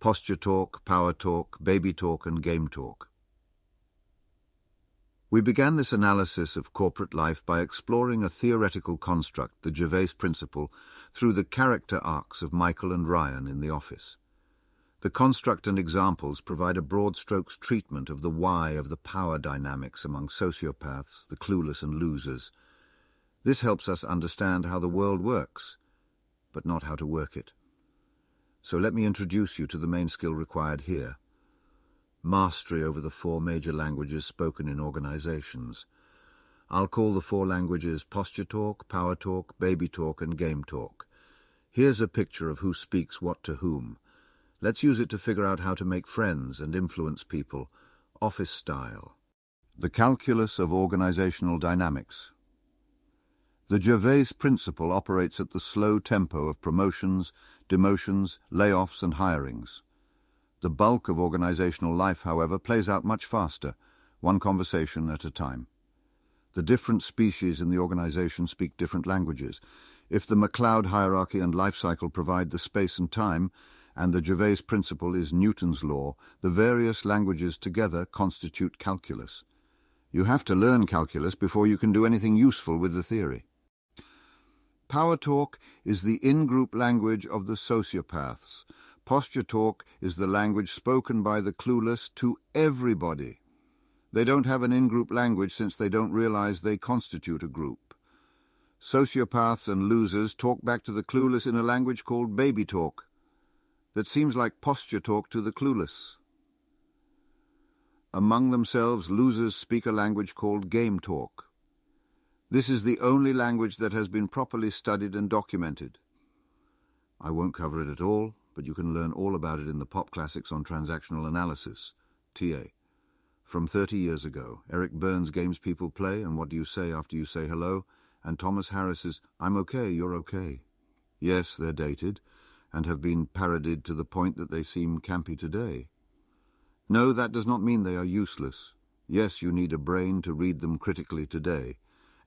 posture talk, power talk, baby talk, and game talk. We began this analysis of corporate life by exploring a theoretical construct, the Gervais principle, through the character arcs of Michael and Ryan in the office. The construct and examples provide a broad strokes treatment of the why of the power dynamics among sociopaths, the clueless and losers. This helps us understand how the world works, but not how to work it. So let me introduce you to the main skill required here mastery over the four major languages spoken in organizations. I'll call the four languages posture talk, power talk, baby talk, and game talk. Here's a picture of who speaks what to whom. Let's use it to figure out how to make friends and influence people, office style. The calculus of organizational dynamics. The Gervais principle operates at the slow tempo of promotions, demotions, layoffs, and hirings. The bulk of organizational life, however, plays out much faster, one conversation at a time. The different species in the organization speak different languages. If the MacLeod hierarchy and life cycle provide the space and time, and the Gervais principle is Newton's law, the various languages together constitute calculus. You have to learn calculus before you can do anything useful with the theory. Power talk is the in-group language of the sociopaths, Posture talk is the language spoken by the clueless to everybody. They don't have an in-group language since they don't realize they constitute a group. Sociopaths and losers talk back to the clueless in a language called baby talk that seems like posture talk to the clueless. Among themselves, losers speak a language called game talk. This is the only language that has been properly studied and documented. I won't cover it at all, but you can learn all about it in the Pop Classics on Transactional Analysis, TA. From 30 years ago, Eric Berne's Games People Play and What Do You Say After You Say Hello, and Thomas Harris's I'm Okay, You're Okay. Yes, they're dated, and have been parodied to the point that they seem campy today. No, that does not mean they are useless. Yes, you need a brain to read them critically today.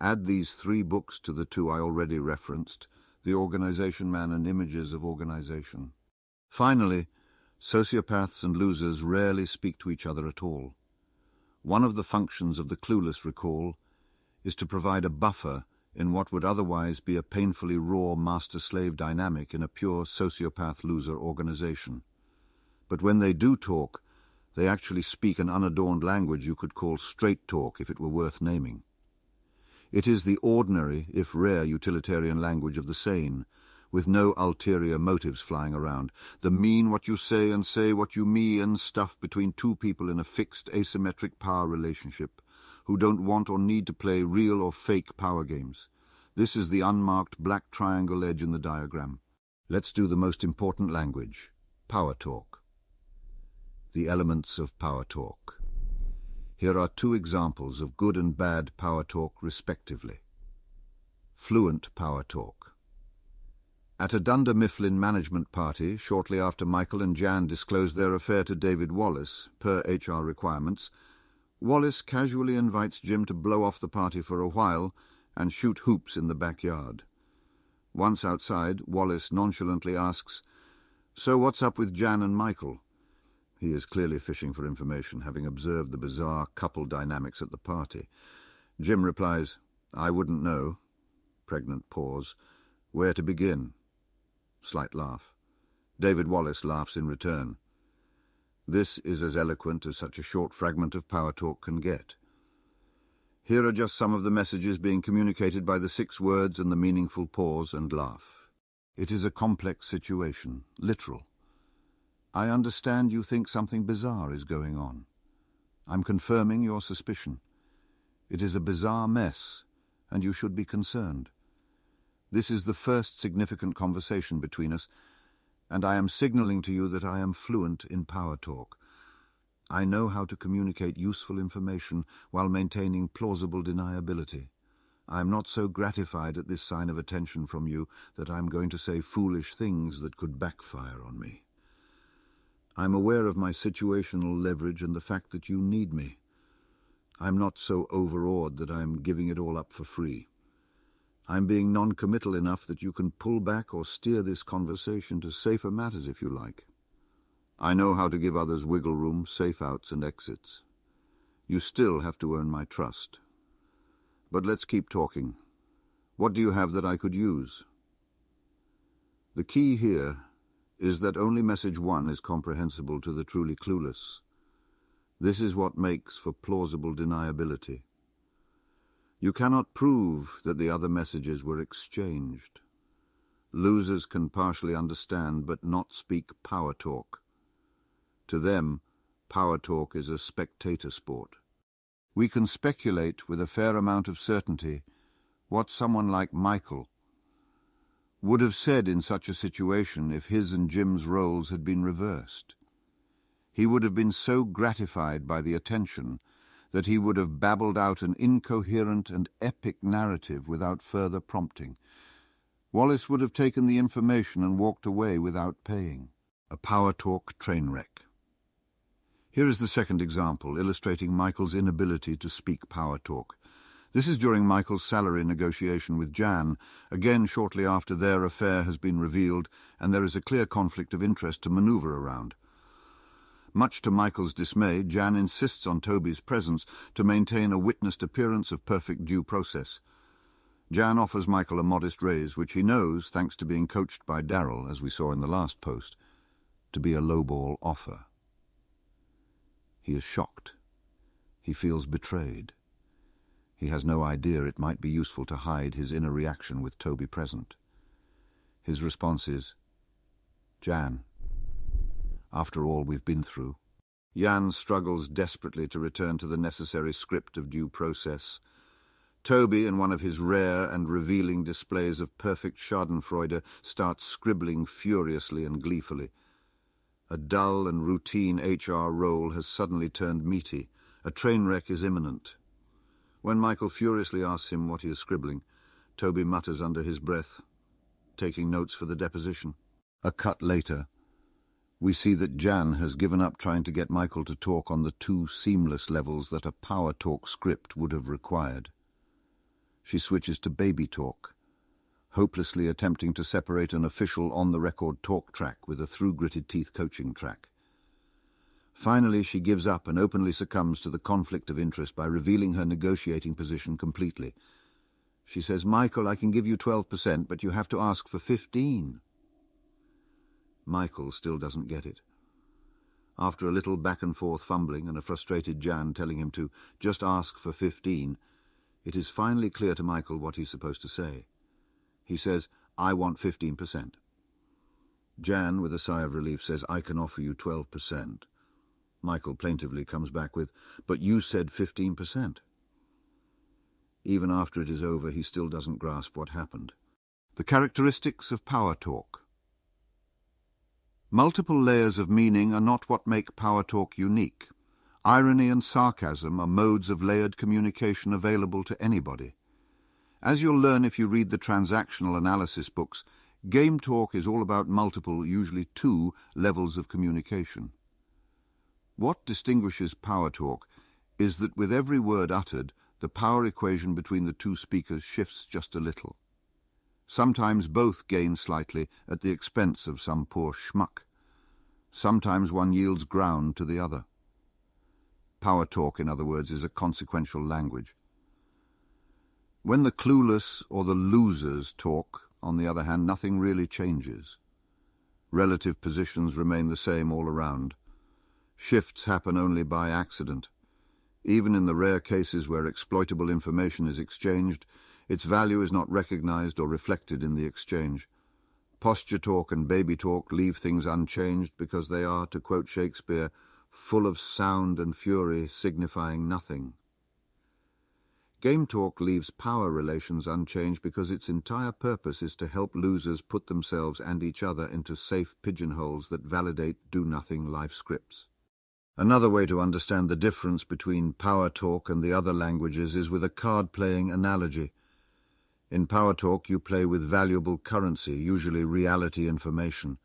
Add these three books to the two I already referenced, The Organization Man and Images of Organization. Finally, sociopaths and losers rarely speak to each other at all. One of the functions of the clueless recall is to provide a buffer in what would otherwise be a painfully raw master-slave dynamic in a pure sociopath-loser organization. But when they do talk, they actually speak an unadorned language you could call straight talk if it were worth naming. It is the ordinary, if rare, utilitarian language of the sane, with no ulterior motives flying around. The mean what you say and say what you mean stuff between two people in a fixed asymmetric power relationship who don't want or need to play real or fake power games. This is the unmarked black triangle edge in the diagram. Let's do the most important language, power talk. The elements of power talk. Here are two examples of good and bad power talk respectively. Fluent power talk. At a Dunder Mifflin management party, shortly after Michael and Jan disclosed their affair to David Wallace, per HR requirements, Wallace casually invites Jim to blow off the party for a while and shoot hoops in the backyard. Once outside, Wallace nonchalantly asks, So what's up with Jan and Michael? He is clearly fishing for information, having observed the bizarre couple dynamics at the party. Jim replies, I wouldn't know. Pregnant pause. Where to begin? Slight laugh. David Wallace laughs in return. This is as eloquent as such a short fragment of power talk can get. Here are just some of the messages being communicated by the six words and the meaningful pause and laugh. It is a complex situation, literal. I understand you think something bizarre is going on. I'm confirming your suspicion. It is a bizarre mess, and you should be concerned. This is the first significant conversation between us, and I am signaling to you that I am fluent in power talk. I know how to communicate useful information while maintaining plausible deniability. I am not so gratified at this sign of attention from you that I am going to say foolish things that could backfire on me. I am aware of my situational leverage and the fact that you need me. I am not so overawed that I am giving it all up for free. I'm being non-committal enough that you can pull back or steer this conversation to safer matters if you like. I know how to give others wiggle room, safe outs and exits. You still have to earn my trust. But let's keep talking. What do you have that I could use? The key here is that only message one is comprehensible to the truly clueless. This is what makes for plausible deniability. You cannot prove that the other messages were exchanged. Losers can partially understand but not speak power talk. To them, power talk is a spectator sport. We can speculate with a fair amount of certainty what someone like Michael would have said in such a situation if his and Jim's roles had been reversed. He would have been so gratified by the attention that he would have babbled out an incoherent and epic narrative without further prompting. Wallace would have taken the information and walked away without paying. A power talk train wreck. Here is the second example, illustrating Michael's inability to speak power talk. This is during Michael's salary negotiation with Jan, again shortly after their affair has been revealed and there is a clear conflict of interest to manoeuvre around. Much to Michael's dismay, Jan insists on Toby's presence to maintain a witnessed appearance of perfect due process. Jan offers Michael a modest raise, which he knows, thanks to being coached by Darryl, as we saw in the last post, to be a lowball offer. He is shocked. He feels betrayed. He has no idea it might be useful to hide his inner reaction with Toby present. His response is, Jan, after all we've been through. Jan struggles desperately to return to the necessary script of due process. Toby, in one of his rare and revealing displays of perfect schadenfreude, starts scribbling furiously and gleefully. A dull and routine HR role has suddenly turned meaty. A train wreck is imminent. When Michael furiously asks him what he is scribbling, Toby mutters under his breath, taking notes for the deposition. A cut later, we see that Jan has given up trying to get Michael to talk on the two seamless levels that a power talk script would have required. She switches to baby talk, hopelessly attempting to separate an official on-the-record talk track with a through-gritted teeth coaching track. Finally, she gives up and openly succumbs to the conflict of interest by revealing her negotiating position completely. She says, Michael, I can give you 12%, but you have to ask for 15. Michael still doesn't get it. After a little back-and-forth fumbling and a frustrated Jan telling him to just ask for fifteen, it is finally clear to Michael what he's supposed to say. He says, I want 15%. Jan, with a sigh of relief, says, I can offer you 12%. Michael plaintively comes back with, but you said 15%. Even after it is over, he still doesn't grasp what happened. The characteristics of power talk. Multiple layers of meaning are not what make power talk unique. Irony and sarcasm are modes of layered communication available to anybody. As you'll learn if you read the transactional analysis books, game talk is all about multiple, usually two, levels of communication. What distinguishes power talk is that with every word uttered, the power equation between the two speakers shifts just a little. Sometimes both gain slightly at the expense of some poor schmuck. Sometimes one yields ground to the other. Power talk, in other words, is a consequential language. When the clueless or the losers talk, on the other hand, nothing really changes. Relative positions remain the same all around. Shifts happen only by accident. Even in the rare cases where exploitable information is exchanged, its value is not recognized or reflected in the exchange. Posture talk and baby talk leave things unchanged because they are, to quote Shakespeare, full of sound and fury signifying nothing. Game talk leaves power relations unchanged because its entire purpose is to help losers put themselves and each other into safe pigeonholes that validate do-nothing life scripts. Another way to understand the difference between power talk and the other languages is with a card-playing analogy. In Power Talk, you play with valuable currency, usually reality information.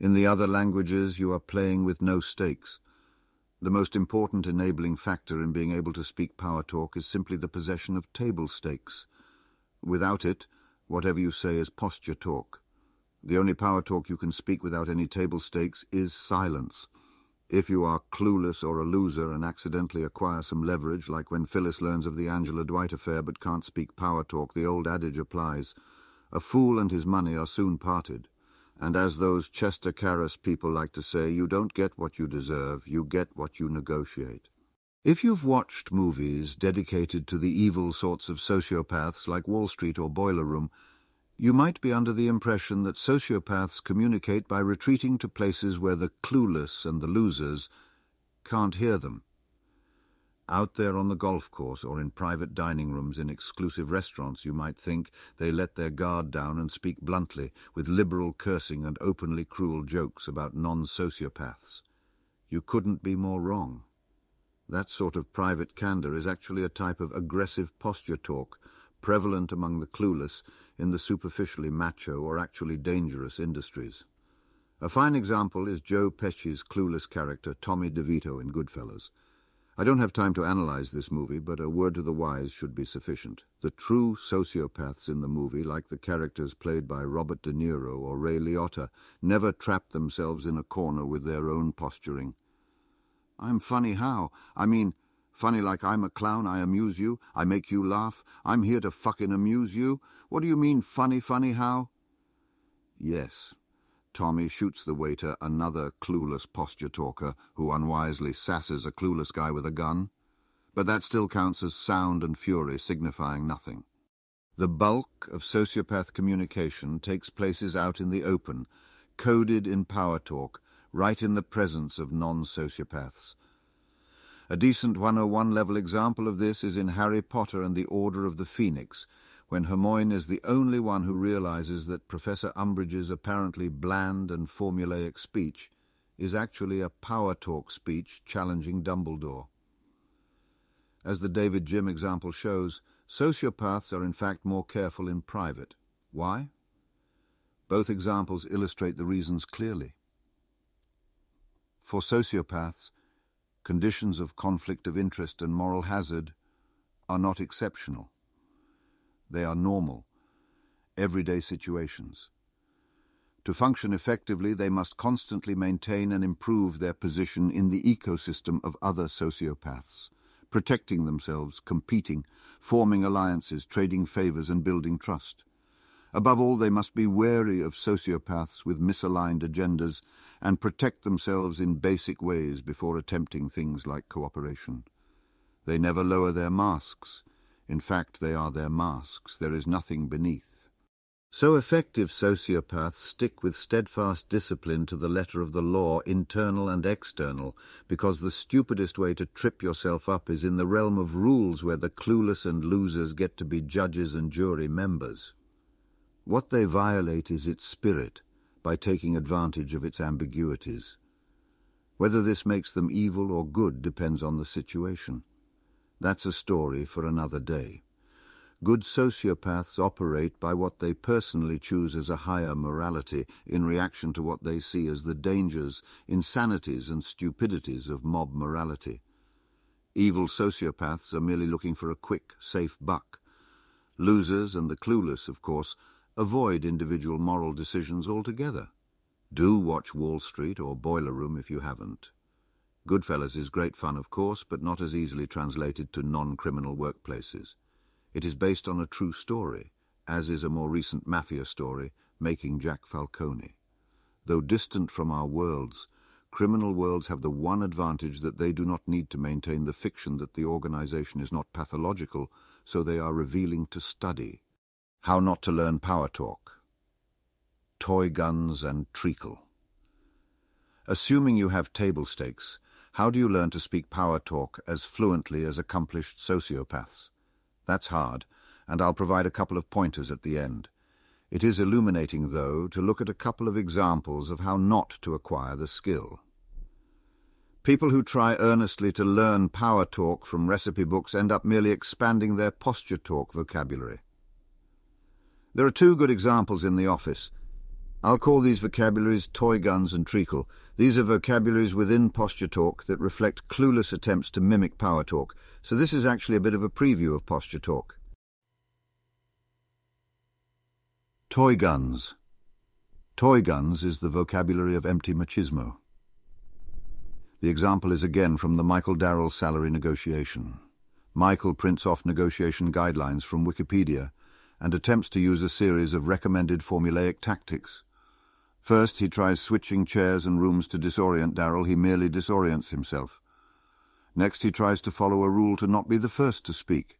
In the other languages, you are playing with no stakes. The most important enabling factor in being able to speak Power Talk is simply the possession of table stakes. Without it, whatever you say is posture talk. The only power talk you can speak without any table stakes is silence. If you are clueless or a loser and accidentally acquire some leverage, like when Phyllis learns of the Angela Dwight affair but can't speak power talk, the old adage applies. A fool and his money are soon parted. And as those Chester Karrass people like to say, you don't get what you deserve, you get what you negotiate. If you've watched movies dedicated to the evil sorts of sociopaths like Wall Street or Boiler Room, you might be under the impression that sociopaths communicate by retreating to places where the clueless and the losers can't hear them. Out there on the golf course or in private dining rooms in exclusive restaurants, you might think they let their guard down and speak bluntly, with liberal cursing and openly cruel jokes about non-sociopaths. You couldn't be more wrong. That sort of private candour is actually a type of aggressive posture talk, prevalent among the clueless in the superficially macho or actually dangerous industries. A fine example is Joe Pesci's clueless character Tommy DeVito in Goodfellas. I don't have time to analyze this movie, but a word to the wise should be sufficient. The true sociopaths in the movie, like the characters played by Robert De Niro or Ray Liotta, never trap themselves in a corner with their own posturing. I'm funny how? I mean, Funny like I'm a clown, I amuse you, I make you laugh, I'm here to fucking amuse you. What do you mean funny, funny how? Yes. Tommy shoots the waiter, another clueless posture talker who unwisely sasses a clueless guy with a gun. But that still counts as sound and fury, signifying nothing. The bulk of sociopath communication takes places out in the open, coded in power talk, right in the presence of non-sociopaths. A decent 101 level example of this is in Harry Potter and the Order of the Phoenix, when Hermione is the only one who realizes that Professor Umbridge's apparently bland and formulaic speech is actually a power talk speech challenging Dumbledore. As the David Jim example shows, sociopaths are in fact more careful in private. Why? Both examples illustrate the reasons clearly. For sociopaths, conditions of conflict of interest and moral hazard are not exceptional. They are normal, everyday situations. To function effectively, they must constantly maintain and improve their position in the ecosystem of other sociopaths, protecting themselves, competing, forming alliances, trading favors, and building trust. Above all, they must be wary of sociopaths with misaligned agendas and protect themselves in basic ways before attempting things like cooperation. They never lower their masks. In fact, they are their masks. There is nothing beneath. So effective sociopaths stick with steadfast discipline to the letter of the law, internal and external, because the stupidest way to trip yourself up is in the realm of rules where the clueless and losers get to be judges and jury members. What they violate is its spirit by taking advantage of its ambiguities. Whether this makes them evil or good depends on the situation. That's a story for another day. Good sociopaths operate by what they personally choose as a higher morality in reaction to what they see as the dangers, insanities and stupidities of mob morality. Evil sociopaths are merely looking for a quick, safe buck. Losers and the clueless, of course, Avoid individual moral decisions altogether. Do watch Wall Street or Boiler Room if you haven't. Goodfellas is great fun, of course, but not as easily translated to non-criminal workplaces. It is based on a true story, as is a more recent mafia story, Making Jack Falcone. Though distant from our worlds, criminal worlds have the one advantage that they do not need to maintain the fiction that the organization is not pathological, so they are revealing to study. How Not to Learn Power Talk Toy Guns and Treacle Assuming you have table stakes, how do you learn to speak power talk as fluently as accomplished sociopaths? That's hard, and I'll provide a couple of pointers at the end. It is illuminating, though, to look at a couple of examples of how not to acquire the skill. People who try earnestly to learn power talk from recipe books end up merely expanding their posture talk vocabulary. There are two good examples in the office. I'll call these vocabularies toy guns and treacle. These are vocabularies within posture talk that reflect clueless attempts to mimic power talk, so this is actually a bit of a preview of posture talk. Toy guns. Toy guns is the vocabulary of empty machismo. The example is again from the Michael Darryl salary negotiation. Michael prints off negotiation guidelines from Wikipedia and attempts to use a series of recommended formulaic tactics. First, he tries switching chairs and rooms to disorient Darryl. He merely disorients himself. Next, he tries to follow a rule to not be the first to speak.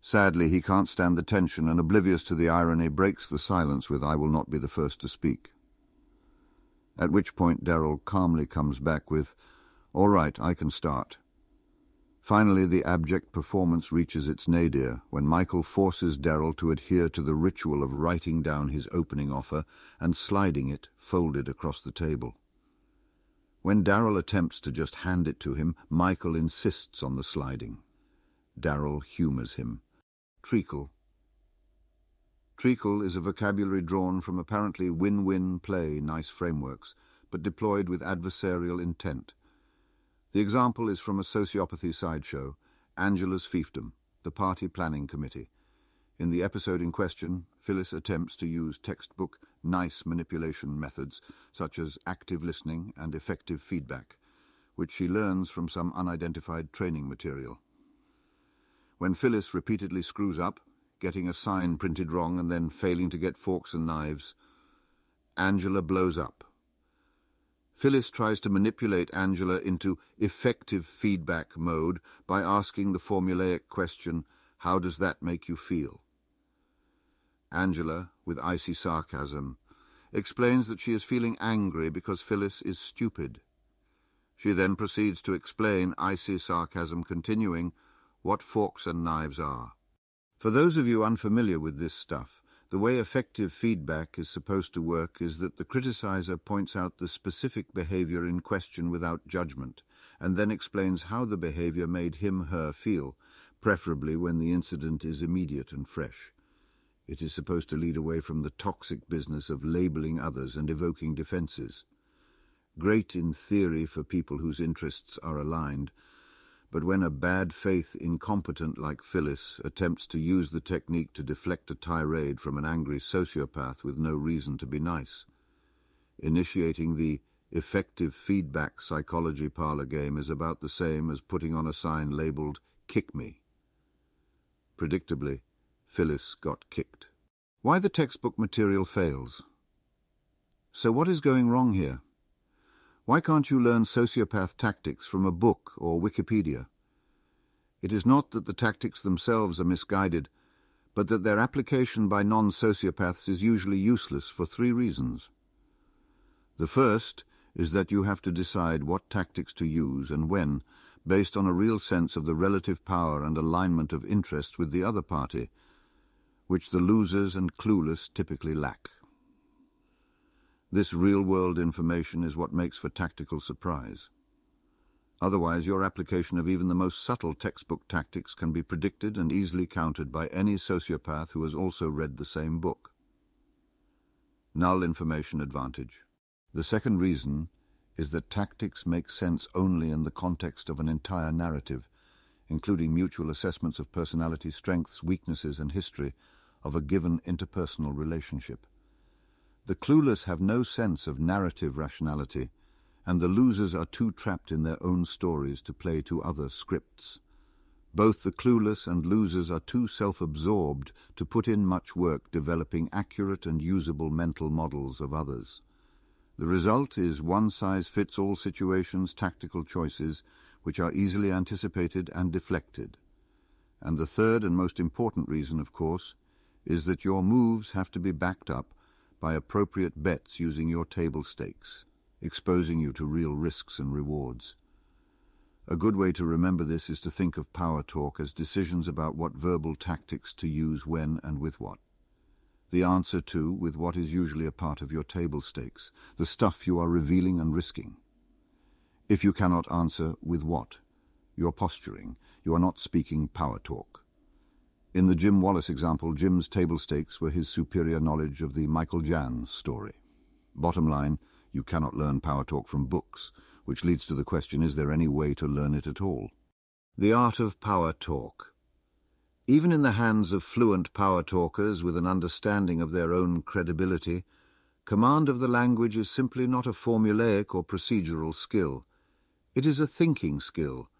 Sadly, he can't stand the tension and, oblivious to the irony, breaks the silence with, I will not be the first to speak. At which point Darryl calmly comes back with, All right, I can start. Finally, the abject performance reaches its nadir when Michael forces Darryl to adhere to the ritual of writing down his opening offer and sliding it, folded across the table. When Darryl attempts to just hand it to him, Michael insists on the sliding. Darryl humours him. Treacle. Treacle is a vocabulary drawn from apparently win-win play nice frameworks, but deployed with adversarial intent. The example is from a sociopathy sideshow, Angela's Fiefdom, the Party Planning Committee. In the episode in question, Phyllis attempts to use textbook nice manipulation methods such as active listening and effective feedback, which she learns from some unidentified training material. When Phyllis repeatedly screws up, getting a sign printed wrong and then failing to get forks and knives, Angela blows up. Phyllis tries to manipulate Angela into effective feedback mode by asking the formulaic question, How does that make you feel? Angela, with icy sarcasm, explains that she is feeling angry because Phyllis is stupid. She then proceeds to explain, icy sarcasm continuing, what forks and knives are. For those of you unfamiliar with this stuff, the way effective feedback is supposed to work is that the criticizer points out the specific behavior in question without judgment, and then explains how the behavior made him her feel, preferably when the incident is immediate and fresh. It is supposed to lead away from the toxic business of labeling others and evoking defenses. Great in theory for people whose interests are aligned, but when a bad faith incompetent like Phyllis attempts to use the technique to deflect a tirade from an angry sociopath with no reason to be nice, initiating the effective feedback psychology parlor game is about the same as putting on a sign labeled Kick Me. Predictably, Phyllis got kicked. Why the textbook material fails. So what is going wrong here? Why can't you learn sociopath tactics from a book or Wikipedia? It is not that the tactics themselves are misguided, but that their application by non-sociopaths is usually useless for three reasons. The first is that you have to decide what tactics to use and when, based on a real sense of the relative power and alignment of interests with the other party, which the losers and clueless typically lack. This real-world information is what makes for tactical surprise. Otherwise, your application of even the most subtle textbook tactics can be predicted and easily countered by any sociopath who has also read the same book. Null information advantage. The second reason is that tactics make sense only in the context of an entire narrative, including mutual assessments of personality strengths, weaknesses, and history of a given interpersonal relationship. The clueless have no sense of narrative rationality, and the losers are too trapped in their own stories to play to other scripts. Both the clueless and losers are too self-absorbed to put in much work developing accurate and usable mental models of others. The result is one-size-fits-all situations, tactical choices, which are easily anticipated and deflected. And the third and most important reason, of course, is that your moves have to be backed up by appropriate bets using your table stakes, exposing you to real risks and rewards. A good way to remember this is to think of power talk as decisions about what verbal tactics to use when and with what. The answer to with what is usually a part of your table stakes, the stuff you are revealing and risking. If you cannot answer with what, you're posturing, you are not speaking power talk. In the Jim Wallace example, Jim's table stakes were his superior knowledge of the Michael Jan story. Bottom line, you cannot learn power talk from books, which leads to the question, is there any way to learn it at all? The art of power talk. Even in the hands of fluent power talkers with an understanding of their own credibility, Command of the language is simply not a formulaic or procedural skill. It is a thinking skill.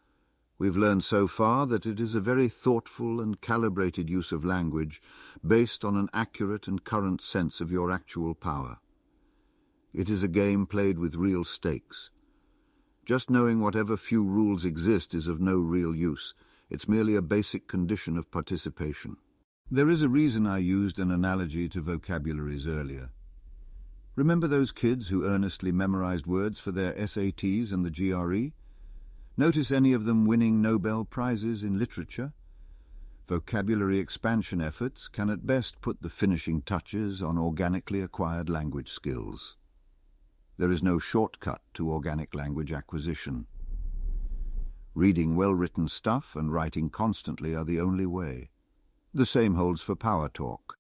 We've learned so far that it is a very thoughtful and calibrated use of language based on an accurate and current sense of your actual power. It is a game played with real stakes. Just knowing whatever few rules exist is of no real use. It's merely a basic condition of participation. There is a reason I used an analogy to vocabularies earlier. Remember those kids who earnestly memorized words for their SATs and the GRE? Notice any of them winning Nobel Prizes in literature? Vocabulary expansion efforts can at best put the finishing touches on organically acquired language skills. There is no shortcut to organic language acquisition. Reading well-written stuff and writing constantly are the only way. The same holds for power talk.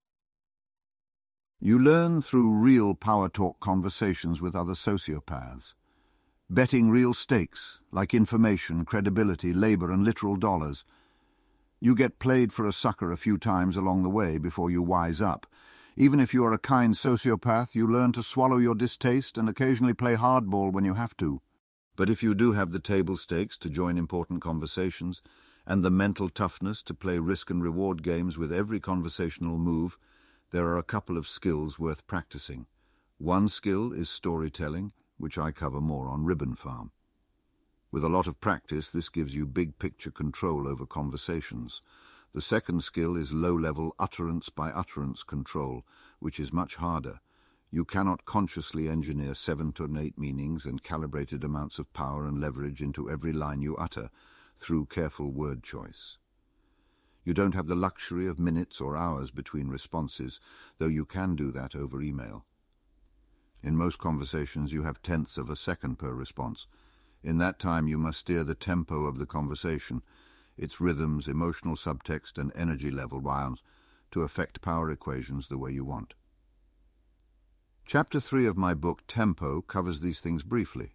You learn through real power talk conversations with other sociopaths. Betting real stakes, like information, credibility, labor, and literal dollars. You get played for a sucker a few times along the way before you wise up. Even if you are a kind sociopath, you learn to swallow your distaste and occasionally play hardball when you have to. But if you do have the table stakes to join important conversations, and the mental toughness to play risk and reward games with every conversational move, there are a couple of skills worth practicing. One skill is storytelling, which I cover more on Ribbon Farm. With a lot of practice, this gives you big picture control over conversations. The second skill is low-level utterance by utterance control, which is much harder. You cannot consciously engineer seven to eight meanings and calibrated amounts of power and leverage into every line you utter through careful word choice. You don't have the luxury of minutes or hours between responses, though you can do that over email. In most conversations you have tenths of a second per response. In that time you must steer the tempo of the conversation, its rhythms, emotional subtext and energy level rounds to affect power equations the way you want. Chapter 3 of my book, Tempo, covers these things briefly.